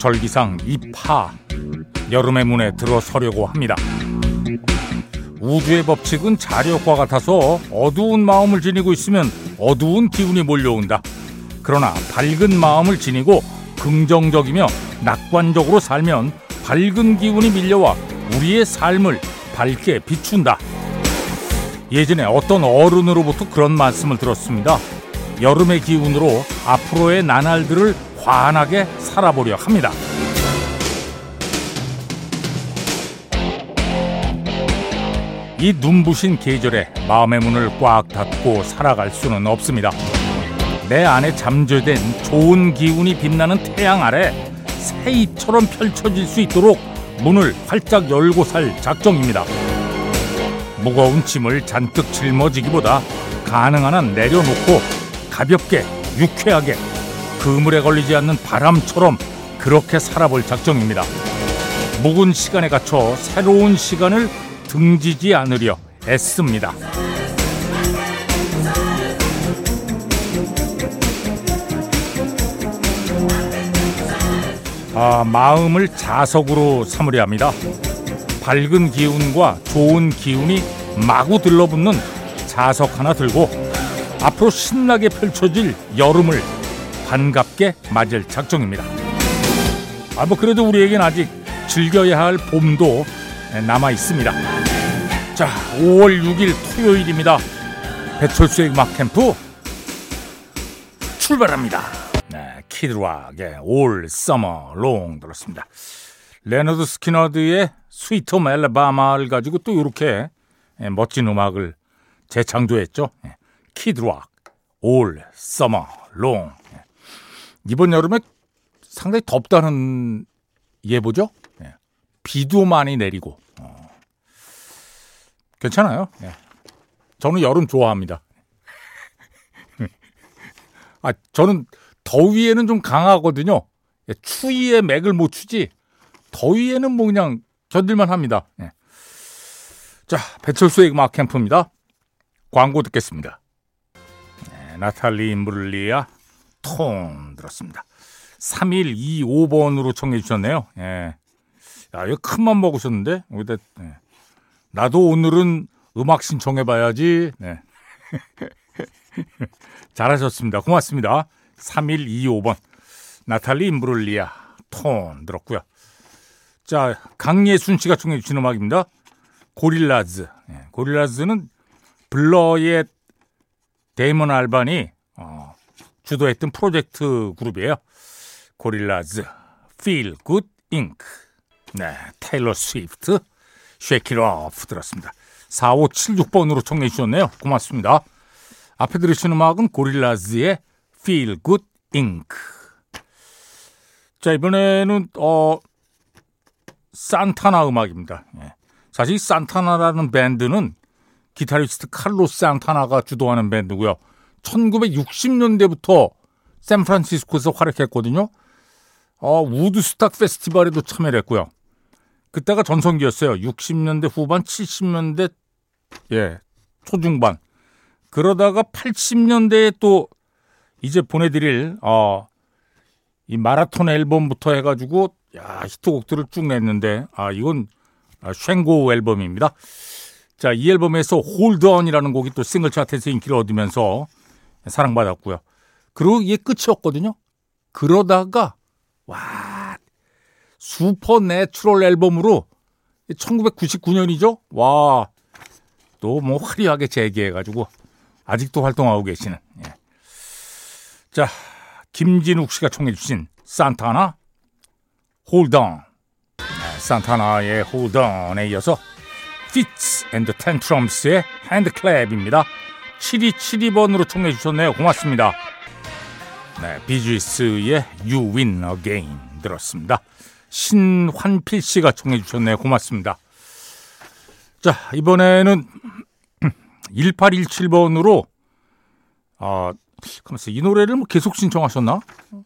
절기상 이파 여름의 문에 들어서려고 합니다. 우주의 법칙은 자력과 같아서 어두운 마음을 지니고 있으면 어두운 기운이 몰려온다. 그러나 밝은 마음을 지니고 긍정적이며 낙관적으로 살면 밝은 기운이 밀려와 우리의 삶을 밝게 비춘다. 예전에 어떤 어른으로부터 그런 말씀을 들었습니다. 여름의 기운으로 앞으로의 나날들을 환하게 살아보려 합니다. 이 눈부신 계절에 마음의 문을 꽉 닫고 살아갈 수는 없습니다. 내 안에 잠재된 좋은 기운이 빛나는 태양 아래 새잎처럼 펼쳐질 수 있도록 문을 활짝 열고 살 작정입니다. 무거운 짐을 잔뜩 짊어지기보다 가능한 한 내려놓고 가볍게 유쾌하게 그물에 걸리지 않는 바람처럼 그렇게 살아볼 작정입니다. 묵은 시간에 갇혀 새로운 시간을 등지지 않으려 애씁니다. 아, 마음을 자석으로 삼으려 합니다. 밝은 기운과 좋은 기운이 마구 들러붙는 자석 하나 들고 앞으로 신나게 펼쳐질 여름을 반갑게 맞을 작정입니다. 아, 뭐 그래도 우리에겐 아직 즐겨야 할 봄도 남아 있습니다. 자, 5월 6일 토요일입니다. 배철수의 음악 캠프 출발합니다. 네, 키드락의 All Summer Long 들었습니다. 레너드 스키너드의 Sweet Home Alabama를 가지고 또 이렇게 멋진 음악을 재창조했죠. 키드락 All Summer Long 이번 여름에 상당히 덥다는 예보죠. 비도 많이 내리고 어. 괜찮아요. 예. 저는 여름 좋아합니다. 아 저는 더위에는 좀 강하거든요. 예, 추위에 맥을 못 추지 더위에는 뭐 그냥 견딜만 합니다. 예. 자 배철수의 음악 캠프입니다. 광고 듣겠습니다. 네, 나탈리 임블리아 톤 들었습니다. 3125번으로 청해 주셨네요. 예. 야, 이거 큰맘 먹으셨는데? 여기다, 네. 나도 오늘은 음악 신청해 봐야지. 네. 잘하셨습니다. 고맙습니다. 3125번. 나탈리 임브룰리아 Torn 들었고요. 자, 강예순 씨가 청해 주신 음악입니다. 고릴라즈. 네. 고릴라즈는 블러의 데이먼 알반이 어, 주도했던 프로젝트 그룹이에요. 고릴라즈, Feel Good Inc. 네, 테일러 스위프트, Shake It Off 들었습니다. 4576번으로 청해 주셨네요. 고맙습니다. 앞에 들으신 음악은 고릴라즈의 Feel Good Inc. 자, 이번에는, 어, 산타나 음악입니다. 예. 사실 산타나라는 밴드는 기타리스트 칼로 산타나가 주도하는 밴드고요. 1960년대부터 샌프란시스코에서 활약했거든요. 어, 우드스탁 페스티벌에도 참여를 했고요. 그때가 전성기였어요. 60년대 후반, 70년대 예, 초중반. 그러다가 80년대에 또 이제 보내드릴 어, 이 마라톤 앨범부터 해가지고 야 히트곡들을 쭉 냈는데 아 이건 Shangó 앨범입니다. 자, 이 앨범에서 Hold On이라는 곡이 또 싱글 차트에서 인기를 얻으면서 사랑받았고요. 그리고 이게 끝이었거든요. 그러다가 와 Supernatural 앨범으로 1999년이죠. 와 또 뭐 화려하게 재개해가지고 아직도 활동하고 계시는. 예. 자 김진욱 씨가 청해주신 산타나 Hold On 네, 산타나의 Hold On에 이어서 피츠 앤드 텐트럼스의 핸드클랩입니다. 7272번으로 청해 주셨네요. 고맙습니다. 네, 비주이스의 You Win Again 들었습니다. 신환필 씨가 청해 주셨네요. 고맙습니다. 자, 이번에는 1817번으로 아, 가만있어. 이 노래를 뭐 계속 신청하셨나?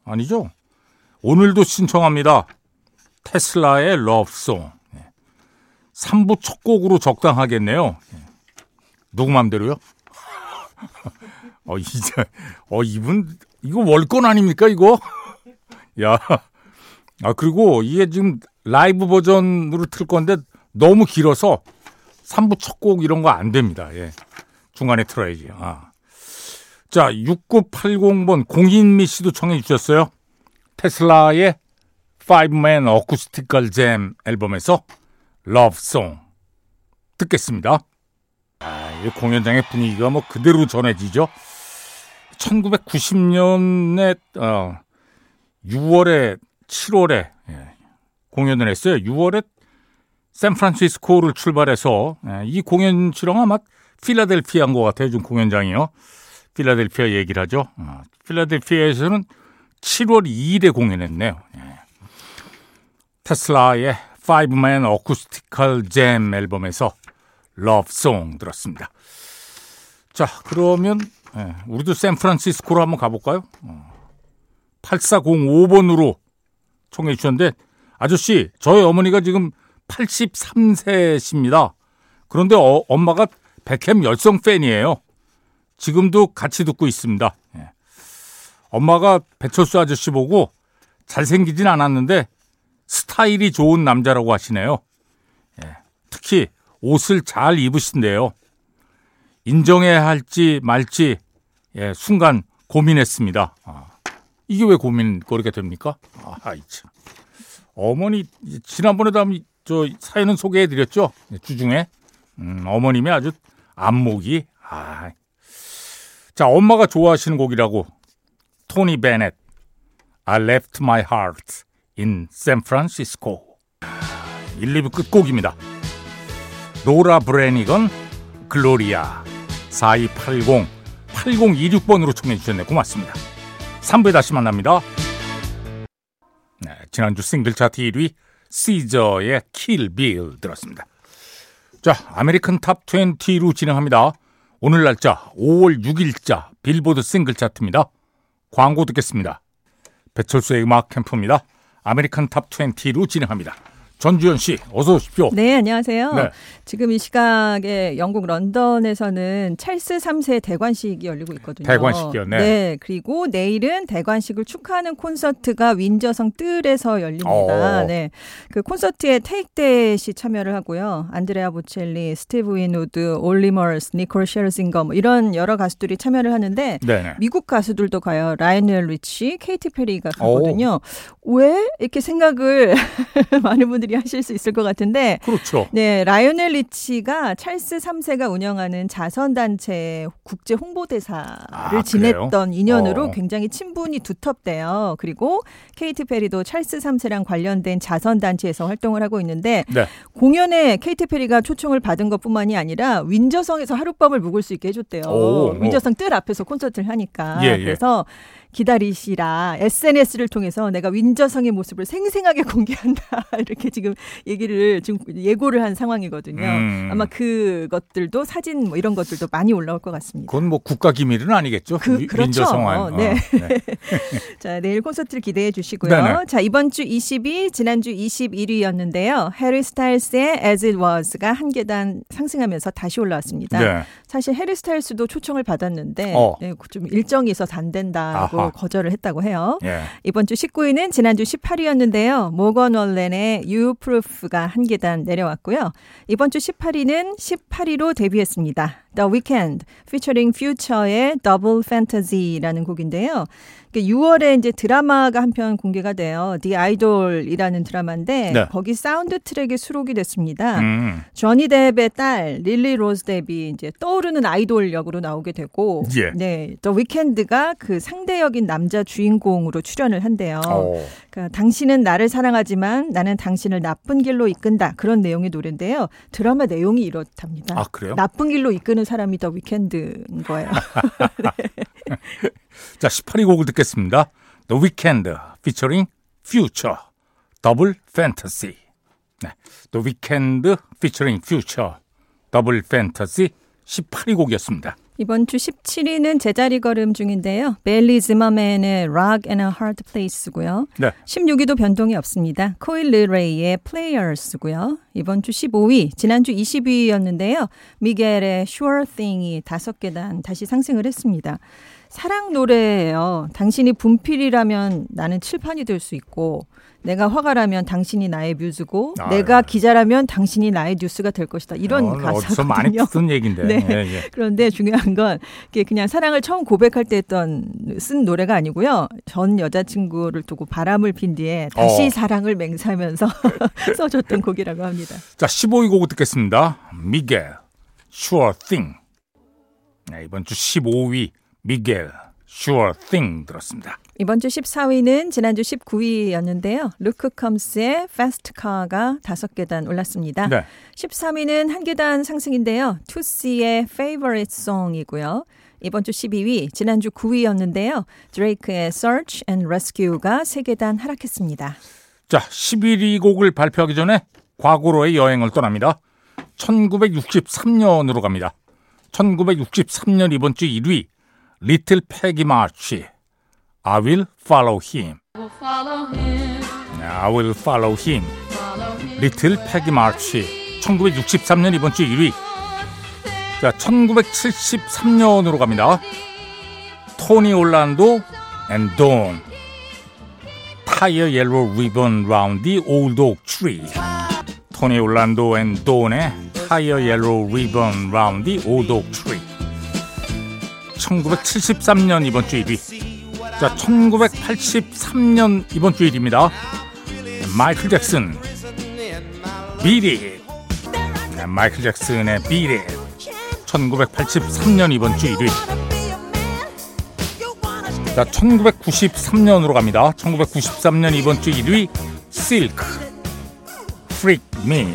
아니죠? 오늘도 신청합니다. 테슬라의 러브송. 3부 첫 곡으로 적당하겠네요. 누구 맘대로요? 어, 이제, 어, 이분, 이거 월권 아닙니까, 이거? 야, 아 그리고 이게 지금 라이브 버전으로 틀 건데 너무 길어서 3부 첫 곡 이런 거 안 됩니다. 예. 중간에 틀어야지. 아. 자, 6980번 공인미 씨도 청해 주셨어요. 테슬라의 Man Acoustical Jam 앨범에서 Song 듣겠습니다. 아, 이 공연장의 분위기가 뭐 그대로 전해지죠. 1990년에 어, 6월에 7월에 예, 공연을 했어요. 6월에 샌프란시스코를 출발해서 예, 이 공연 치령 아마 필라델피아인 것 같아요. 좀 공연장이요. 필라델피아 얘기를 하죠. 어, 필라델피아에서는 7월 2일에 공연했네요. 예. 테슬라의 Five Man Acoustical Jam 앨범에서 Song 들었습니다. 자, 그러면 예, 우리도 샌프란시스코로 한번 가볼까요? 어, 8405번으로 청해 주셨는데 아저씨, 저희 어머니가 지금 83세십니다. 그런데 어, 엄마가 백햄 열성 팬이에요. 지금도 같이 듣고 있습니다. 예. 엄마가 배철수 아저씨 보고 잘생기진 않았는데 스타일이 좋은 남자라고 하시네요. 예. 특히 옷을 잘 입으신대요. 인정해야 할지 말지 예, 순간 고민했습니다. 아, 이게 왜 고민거리가 됩니까? 아, 참. 어머니 지난번에도 한번 저 사연은 소개해드렸죠. 예, 주중에 음, 어머님의 아주 안목이 아. 자 엄마가 좋아하시는 곡이라고 토니 베넷 I left my heart in San Francisco 1, 2부 끝곡입니다. 로라 브레니건 글로리아 4280 8026번으로 청해 주셨네 고맙습니다. 3부에 다시 만납니다. 네, 지난주 싱글 차트 1위 시저의 Kill Bill 들었습니다. 자, American Top 20로 진행합니다. 오늘 날짜 5월 6일자 빌보드 싱글 차트입니다. 광고 듣겠습니다. 배철수의 음악 캠프입니다. American Top 20로 진행합니다. 전주현 씨, 어서 오십시오. 네, 안녕하세요. 네. 지금 이 시각에 영국 런던에서는 찰스 3세 대관식이 열리고 있거든요. 대관식이요, 네. 네. 그리고 내일은 대관식을 축하하는 콘서트가 윈저성 뜰에서 열립니다. 오. 어. 네. 그 콘서트에 테이크 댓이 참여를 하고요. 안드레아 보첼리, 스티브 윈우드, 올리머스, 니콜 셰르싱거 뭐 이런 여러 가수들이 참여를 하는데 네네. 미국 가수들도 가요. 라이오넬 리치, 케이티 페리가 가거든요. 오. 왜 이렇게 생각을 많은 분들이 하실 수 있을 것 같은데. 그렇죠. 네, 라이오넬 리치가 찰스 3세가 운영하는 자선단체 국제 홍보대사를 아, 지냈던 인연으로 어. 굉장히 친분이 두텁대요. 그리고 케이트 페리도 찰스 3세랑 관련된 자선단체에서 활동을 하고 있는데 네. 공연에 케이트 페리가 초청을 받은 것뿐만이 아니라 윈저성에서 하룻밤을 묵을 수 있게 해줬대요. 오, 윈저성 뜰 앞에서 콘서트를 하니까. 예, 예. 그래서 기다리시라. SNS를 통해서 내가 윈저성의 모습을 생생하게 공개한다. 이렇게 지금 얘기를 지금 예고를 한 상황이거든요. 음. 아마 그것들도 사진 뭐 이런 것들도 많이 올라올 것 같습니다. 그건 뭐 국가 기밀은 아니겠죠? 그, 그렇죠. 윈저성환. 어, 네. 어, 네. 자, 내일 콘서트를 기대해 주시고요. 네네. 자, 이번 주 20위, 지난주 21위였는데요. 해리 스타일스의 As It Was가 한 계단 상승하면서 다시 올라왔습니다. 네. 사실 해리 스타일스도 초청을 받았는데 어. 네, 좀 일정이 있어서 안 된다고 아하. 거절을 했다고 해요. 예. 이번 주 19위는 지난주 18위였는데요. 모건 월렌의 Proof가 한 계단 내려왔고요. 이번 주 18위는 18위로 데뷔했습니다. The Weeknd featuring Future의 Double Fantasy라는 곡인데요. 6월에 그 이제 드라마가 한 편 공개가 돼요. The Idol이라는 드라마인데 네. 거기 사운드 트랙에 수록이 됐습니다. 음. 조니 뎁의 딸 릴리 로즈 뎁이 이제 떠오르는 아이돌 역으로 나오게 되고 예. 네, 더 위켄드가 그 상대 역인 남자 주인공으로 출연을 한대요. 그러니까 당신은 나를 사랑하지만 나는 당신을 나쁜 길로 이끈다 그런 내용의 노래인데요. 드라마 내용이 이렇답니다. 아 그래요? 나쁜 길로 이끄는 사람이 더 위켄드인 거예요. 네. 자, 18위 곡을 듣겠습니다. The Weeknd featuring Future Double Fantasy. 네. The Weeknd featuring Future Double Fantasy 18위 곡이었습니다. 이번 주 17위는 제자리 걸음 중인데요. 벨리 즈마맨의 Rock and a Hard Place고요. 네. 16위도 변동이 없습니다. 코일 르 레이의 Players고요. 이번 주 15위, 지난주 20위였는데요. 미겔의 Sure Thing이 다섯 계단 다시 상승을 했습니다. 사랑 노래예요. 당신이 분필이라면 나는 칠판이 될 수 있고 내가 화가라면 당신이 나의 뮤즈고 아유. 내가 기자라면 당신이 나의 뉴스가 될 것이다. 이런 어, 가사거든요. 어디서 많이 듣던 얘기인데. 네. 예, 예. 그런데 중요한 건 그냥 사랑을 처음 고백할 때 했던 쓴 노래가 아니고요. 전 여자친구를 두고 바람을 핀 뒤에 다시 어. 사랑을 맹세하면서 써줬던 곡이라고 합니다. 자, 15위 곡 듣겠습니다. 미겔, Sure Thing. 네, 이번 주 15위 미겔, Sure Thing 들었습니다. 이번 주 14위는 지난주 19위였는데요. 루크 컴스의 Fast Car가 다섯 계단 올랐습니다. 네. 13위는 한 계단 상승인데요. 투시의 Favorite Song이고요. 이번 주 12위, 지난주 9위였는데요. 드레이크의 Search and Rescue가 세 계단 하락했습니다. 자, 11위 곡을 발표하기 전에 과거로의 여행을 떠납니다. 1963년으로 갑니다. 1963년 이번 주 1위, 리틀 패기 마치. I will follow him. I will follow him. 리틀 패기 마치 1963년 이번 주 1위. 자, 1973년으로 갑니다. 토니 올란도 and Dawn. Tie a yellow ribbon round the old oak tree. 토니 올란도 and Dawn의 Tie a yellow ribbon round the old oak tree. 1973년 이번 주 1위. 자, 1983년 이번 주 일입니다. 마이클 잭슨, 비리. 네, 마이클 잭슨의 비리. 1983년 이번 주 1위. 자, 1993년으로 갑니다. 1993년 이번 주 1위, 실크, Freak Me.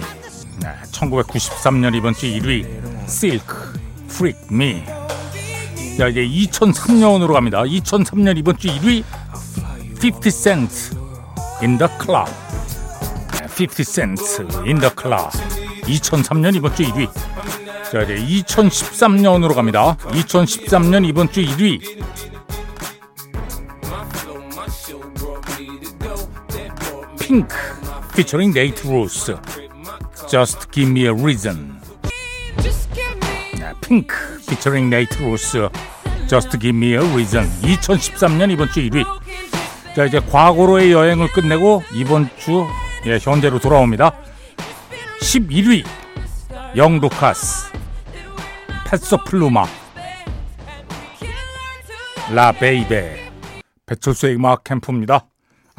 네, 1993년 이번 주 1위, 실크, Freak Me. 자 이제 2003년으로 갑니다. 2003년 이번 주 1위 50 Cent in the Club 50 Cent in the Club 2003년 이번 주 1위 자 이제 2013년으로 갑니다. 2013년 이번 주 1위 핑크 featuring Nate Rose Just Give Me a Reason 핑크 featuring Nate Ross. Just Give Me a Reason. 2013년 이번 주 1위. 자 이제 과거로의 여행을 끝내고 이번 주 예, 현재로 돌아옵니다. 11위 영 루카스 패소플루마 La Bebé 배철수의 음악 캠프입니다.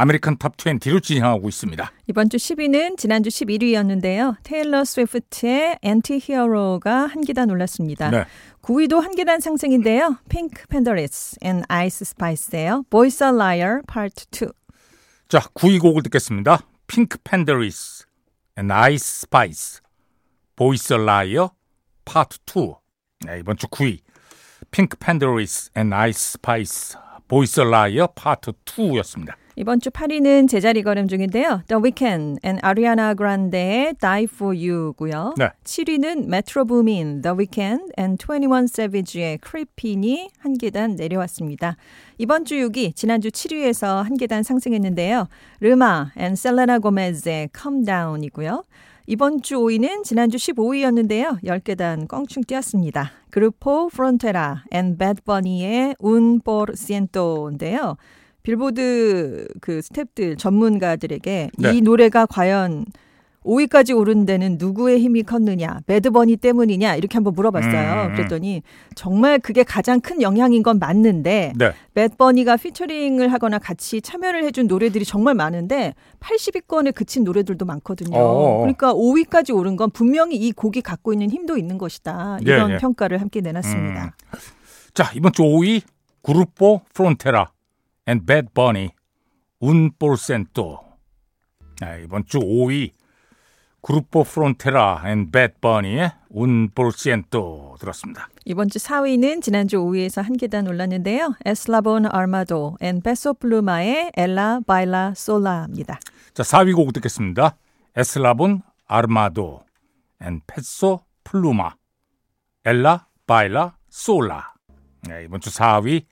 American Top 20로 진행하고 있습니다. 이번 주 10위는 지난주 11위였는데요. 테일러 스위프트의 Anti-Hero가 한 계단 올랐습니다. 네. 9위도 한 계단 상승인데요. 핑크 팬더리스 and 아이스 스파이스예요. Boy's a Liar Part 2. 자, 9위 곡을 듣겠습니다. 핑크 팬더리스 and 아이스 스파이스 Boy's a Liar 파트 2. 네, 이번 주 9위. 핑크 팬더리스 and 아이스 스파이스 Boy's a Liar Part 2였습니다. 이번 주 8위는 제자리 걸음 중인데요. The Weeknd and Ariana Grande의 Die For You고요. 네. 7위는 Metro Boomin, The Weeknd and 21 Savage의 Creepin이 한 계단 내려왔습니다. 이번 주 6위, 지난주 7위에서 한 계단 상승했는데요. 레마 and Selena Gomez의 Calm Down이고요. 이번 주 5위는 지난주 15위였는데요. 10계단 껑충 뛰었습니다. 그루포 프론테라 and Bad Bunny의 Un por Ciento인데요. 빌보드 그 스탭들 전문가들에게 네. 이 노래가 과연 5위까지 오른 데는 누구의 힘이 컸느냐, 배드버니 때문이냐 이렇게 한번 물어봤어요. 음. 그랬더니 정말 그게 가장 큰 영향인 건 맞는데 네. 배드버니가 피처링을 하거나 같이 참여를 해준 노래들이 정말 많은데 80위권에 그친 노래들도 많거든요. 어어. 그러니까 5위까지 오른 건 분명히 이 곡이 갖고 있는 힘도 있는 것이다. 이런 네, 네. 평가를 함께 내놨습니다. 음. 자 이번 주 5위 그룹보 프론테라 and Bad Bunny, Un por Cento. 아, 이번 주 5위 그룹보 프론테라 and Bad Bunny의 Un por Ciento 들었습니다. 이번 주 4위는 지난주 5위에서 한 계단 올랐는데요. 에슬라본 아르마도 and 베소 플루마의 엘라 바일라 솔라입니다. 자, 4위 곡 듣겠습니다. 에슬라본 아르마도 and 페소 플루마 Ella Baila Sola. 네, 이번 주 4위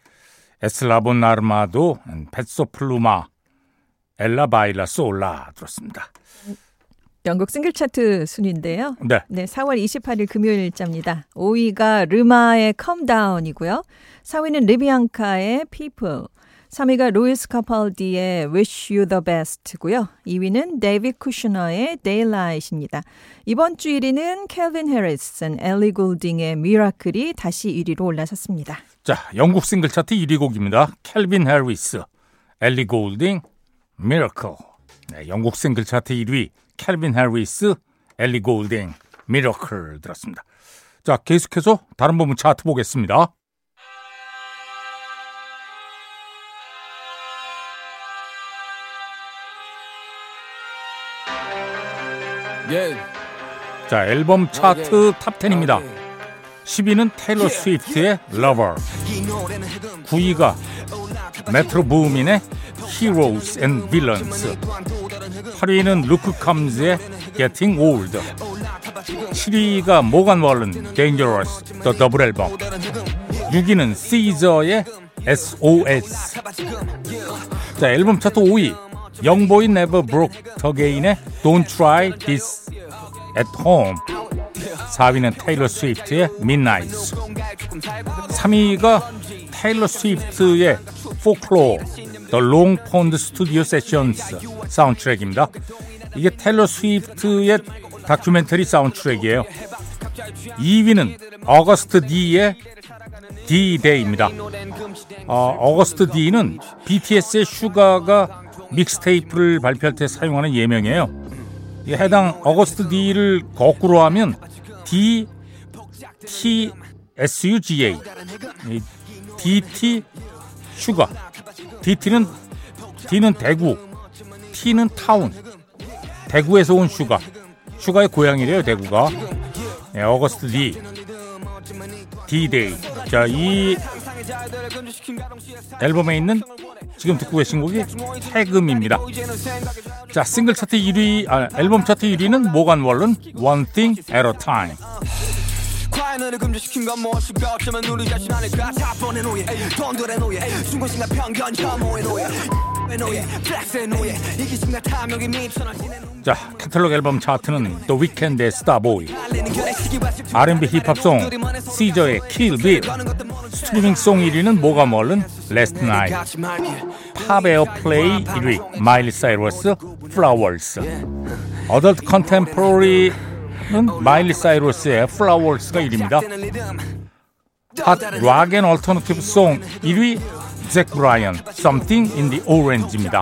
에슬라본 아르마도, 페소 플루마, Ella Baila Sola 들었습니다. 영국 싱글 차트 순위인데요. 네. 네, 4월 28일 금요일자입니다. 5위가 레마의 Calm Down이고요. 4위는 리비앙카의 People. 3위가 루이스 카팔디의 Wish You the Best고요. 2위는 데이비드 쿠슈너의 Daylight입니다. 이번 주 1위는 캘빈 해리스, 엘리 골딩의 Miracle이 다시 1위로 올라섰습니다. 자, 영국 싱글 차트 1위 곡입니다. 캘빈 해리스, 엘리 골딩, Miracle. 네, 영국 싱글 차트 1위 캘빈 해리스, 엘리 골딩, Miracle 들었습니다. 자, 계속해서 다른 부문 차트 보겠습니다. 자, 앨범 차트 Top 10입니다. 10위는 테일러 스위프트의 Lover. 9위가 메트로 부민의 Heroes and Villains. 8위는 루크 컴즈의 Gettin' Old. 7위가 모간 월런 Dangerous The Double Album. 6위는 시저의 SOS. 자, 앨범 차트 5위. 영보이 네버 브로크 어게인의 Don't Try This at Home. 4위는 테일러 스위프트의 Midnights. 3위가 테일러 스위프트의 Folklore The Long Pond Studio Sessions 사운드트랙입니다. 이게 테일러 스위프트의 다큐멘터리 사운드트랙이에요. 2위는 어거스트 D의 D-Day입니다. 어, 어거스트 D는 BTS의 슈가가 mixtape를 발표할 때 사용하는 예명이에요. 해당 어거스트 D를 거꾸로 하면 D T S U G A. D T 슈가. DT는 D는 대구 T는 town. 대구에서 온 슈가. 슈가의 고향이래요 대구가. 네, 어거스트 D. D-Day 자이 앨범에 있는 지금 듣고 계신 곡이 태금입니다. 자, 싱글 차트 1위, 아, 앨범 차트 1위는 모간 월런 One Thing at a Time. 과연을 금지시킨 건 무엇일까 어쩌면 우리 자신 아닐까 자본의 노예 돈들의 노예 중고심과 편견 혐오의 노예 노예 플렉스의 노예 이기심과 탐욕이 미천하시는 자 카탈로그 앨범 차트는 The Weeknd의 Starboy R&B 힙합 song 시저의 Kill Bill 스트리밍 song 1위는 모간 월런 Last Night 팝 airplay 1위 마일리 사이러스 Flowers adult contemporary 는 마일리 사이러스의 Flowers가 1위입니다. hot rock and alternative song 1위 잭 브라이언 Something in the Orange입니다.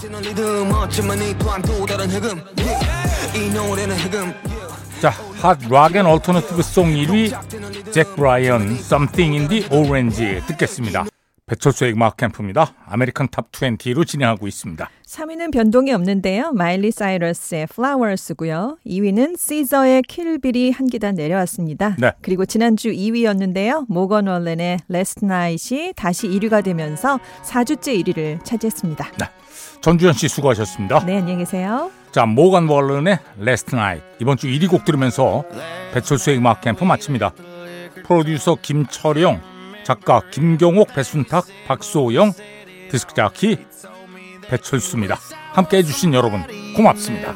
자, hot rock and alternative song 1위 잭 브라이언 Something in the Orange 듣겠습니다. 배철수의 음악 캠프입니다. American Top 20로 진행하고 있습니다. 3위는 변동이 없는데요. 마일리 사이러스의 Flowers고요. 2위는 시저의 Kill Bill이 한 계단 내려왔습니다. 네. 그리고 지난주 2위였는데요. 모건 월렌의 Last Night이 다시 1위가 되면서 4주째 1위를 차지했습니다. 네. 전주현 씨 수고하셨습니다. 네, 안녕히 계세요. 자, 모건 월렌의 Last Night 이번 주 1위 곡 들으면서 배철수의 음악 캠프 마칩니다. 프로듀서 김철용 작가 김경옥, 배순탁, 박소영, 디스크자키 배철수입니다. 함께 해주신 여러분 고맙습니다.